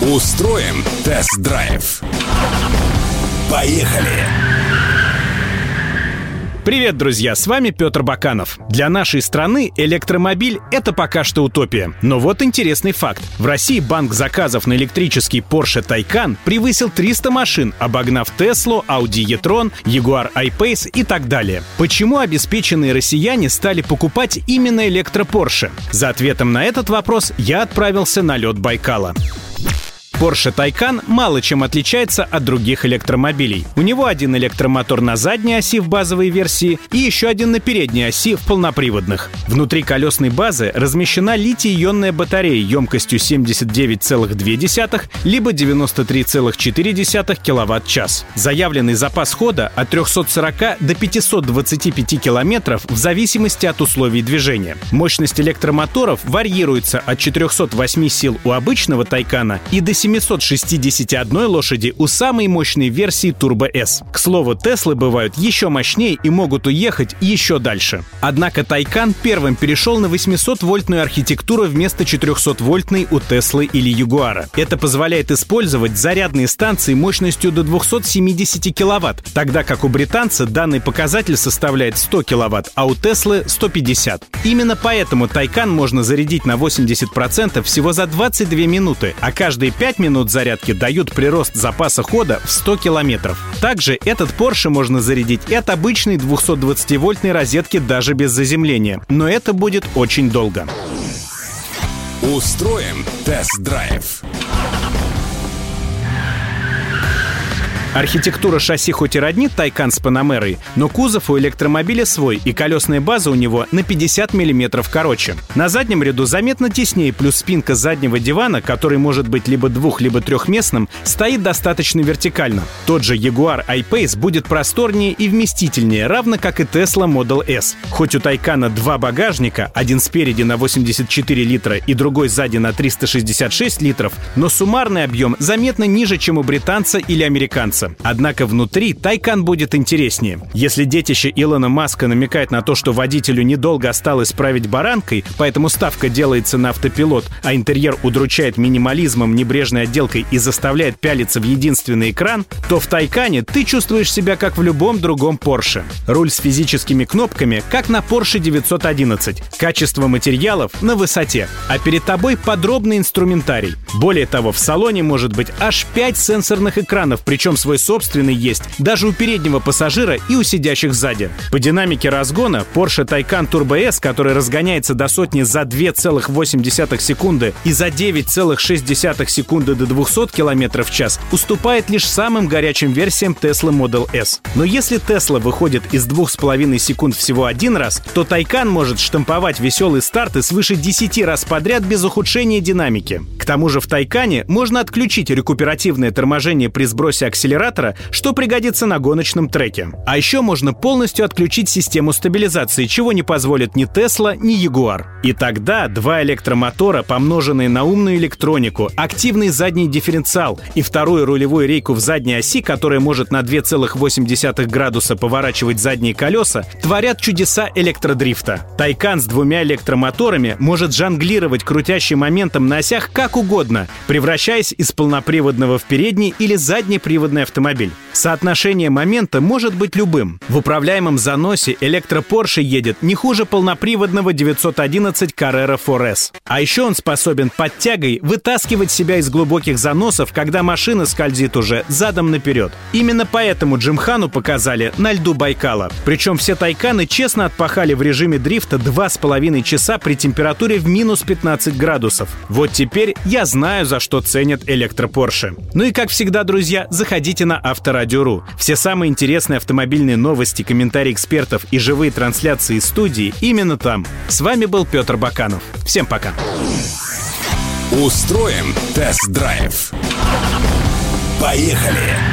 Устроим тест-драйв. Поехали! Привет, друзья! С вами Петр Баканов. Для нашей страны электромобиль — это пока что утопия. Но вот интересный факт. В России банк заказов на электрический Porsche Taycan превысил 300 машин, обогнав Tesla, Audi e-tron, Jaguar I-Pace и так далее. Почему обеспеченные россияне стали покупать именно электро-Porsche? За ответом на этот вопрос я отправился на лед Байкала. Porsche Taycan мало чем отличается от других электромобилей. У него один электромотор на задней оси в базовой версии и еще один на передней оси в полноприводных. Внутри колесной базы размещена литий-ионная батарея емкостью 79,2 либо 93,4 киловатт-час. Заявленный запас хода от 340 до 525 километров в зависимости от условий движения. Мощность электромоторов варьируется от 408 сил у обычного Тайкана и до 7 761 лошади у самой мощной версии Turbo S. К слову, Теслы бывают еще мощнее и могут уехать еще дальше. Однако Тайкан первым перешел на 800-вольтную архитектуру вместо 400-вольтной у Теслы или Ягуара. Это позволяет использовать зарядные станции мощностью до 270 киловатт, тогда как у британца данный показатель составляет 100 киловатт, а у Теслы 150. Именно поэтому Тайкан можно зарядить на 80% всего за 22 минуты, а каждые 5 минут зарядки дают прирост запаса хода в 100 километров. Также этот Porsche можно зарядить от обычной 220-вольтной розетки даже без заземления. Но это будет очень долго. Устроим тест-драйв. Архитектура шасси хоть и роднит Тайкан с Панамерой, но кузов у электромобиля свой, и колесная база у него на 50 мм короче. На заднем ряду заметно теснее, плюс спинка заднего дивана, который может быть либо двух, либо трехместным, стоит достаточно вертикально. Тот же Jaguar I-Pace будет просторнее и вместительнее, равно как и Tesla Model S. Хоть у Тайкана два багажника, один спереди на 84 литра и другой сзади на 366 литров, но суммарный объем заметно ниже, чем у британца или американца нравится. Однако внутри Тайкан будет интереснее. Если детище Илона Маска намекает на то, что водителю недолго осталось править баранкой, поэтому ставка делается на автопилот, а интерьер удручает минимализмом, небрежной отделкой и заставляет пялиться в единственный экран, то в Тайкане ты чувствуешь себя как в любом другом Porsche. Руль с физическими кнопками, как на Porsche 911. Качество материалов на высоте. А перед тобой подробный инструментарий. Более того, в салоне может быть аж 5 сенсорных экранов, причем с свой собственный есть даже у переднего пассажира и у сидящих сзади. По динамике разгона Porsche Taycan Turbo S, который разгоняется до сотни за 2,8 секунды и за 9,6 секунды до 200 км в час, уступает лишь самым горячим версиям Tesla Model S. Но если Tesla выходит из 2,5 секунд всего один раз, то Taycan может штамповать веселые старты свыше 10 раз подряд без ухудшения динамики. К тому же в Тайкане можно отключить рекуперативное торможение при сбросе акселерации акселератора, что пригодится на гоночном треке. А еще можно полностью отключить систему стабилизации, чего не позволит ни Tesla, ни Jaguar. И тогда два электромотора, помноженные на умную электронику, активный задний дифференциал и вторую рулевую рейку в задней оси, которая может на 2,8 градуса поворачивать задние колеса, творят чудеса электродрифта. Тайкан с двумя электромоторами может жонглировать крутящим моментом на осях как угодно, превращаясь из полноприводного в передний или заднеприводный автомобиль. Соотношение момента может быть любым. В управляемом заносе электро Porsche едет не хуже полноприводного 911 Carrera 4S. А еще он способен под тягой вытаскивать себя из глубоких заносов, когда машина скользит уже задом наперед. Именно поэтому Джимхану показали на льду Байкала. Причем все тайканы честно отпахали в режиме дрифта 2,5 часа при температуре в минус 15 градусов. Вот теперь я знаю, за что ценят электро Porsche. Ну и как всегда, друзья, заходите на автора Радио.ру. Все самые интересные автомобильные новости, комментарии экспертов и живые трансляции студии именно там. С вами был Петр Баканов. Всем пока. Устроим тест-драйв. Поехали!